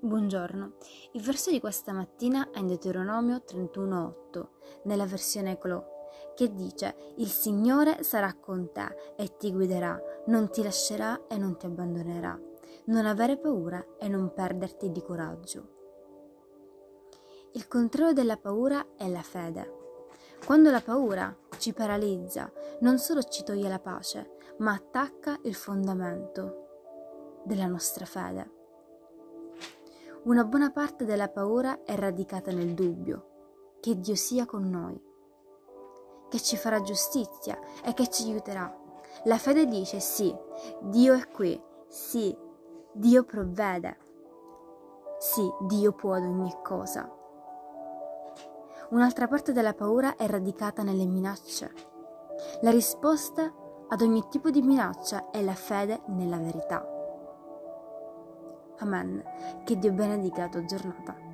Buongiorno, il verso di questa mattina è in Deuteronomio 31.8, nella versione Eclò, che dice Il Signore sarà con te e ti guiderà, non ti lascerà e non ti abbandonerà. Non avere paura e non perderti di coraggio. Il contrario della paura è la fede. Quando la paura ci paralizza, non solo ci toglie la pace, ma attacca il fondamento della nostra fede. Una buona parte della paura è radicata nel dubbio che Dio sia con noi, che ci farà giustizia e che ci aiuterà. La fede dice sì, Dio è qui, sì, Dio provvede, sì, Dio può ad ogni cosa. Un'altra parte della paura è radicata nelle minacce. La risposta ad ogni tipo di minaccia è la fede nella verità. Amen. Che Dio benedica la tua giornata.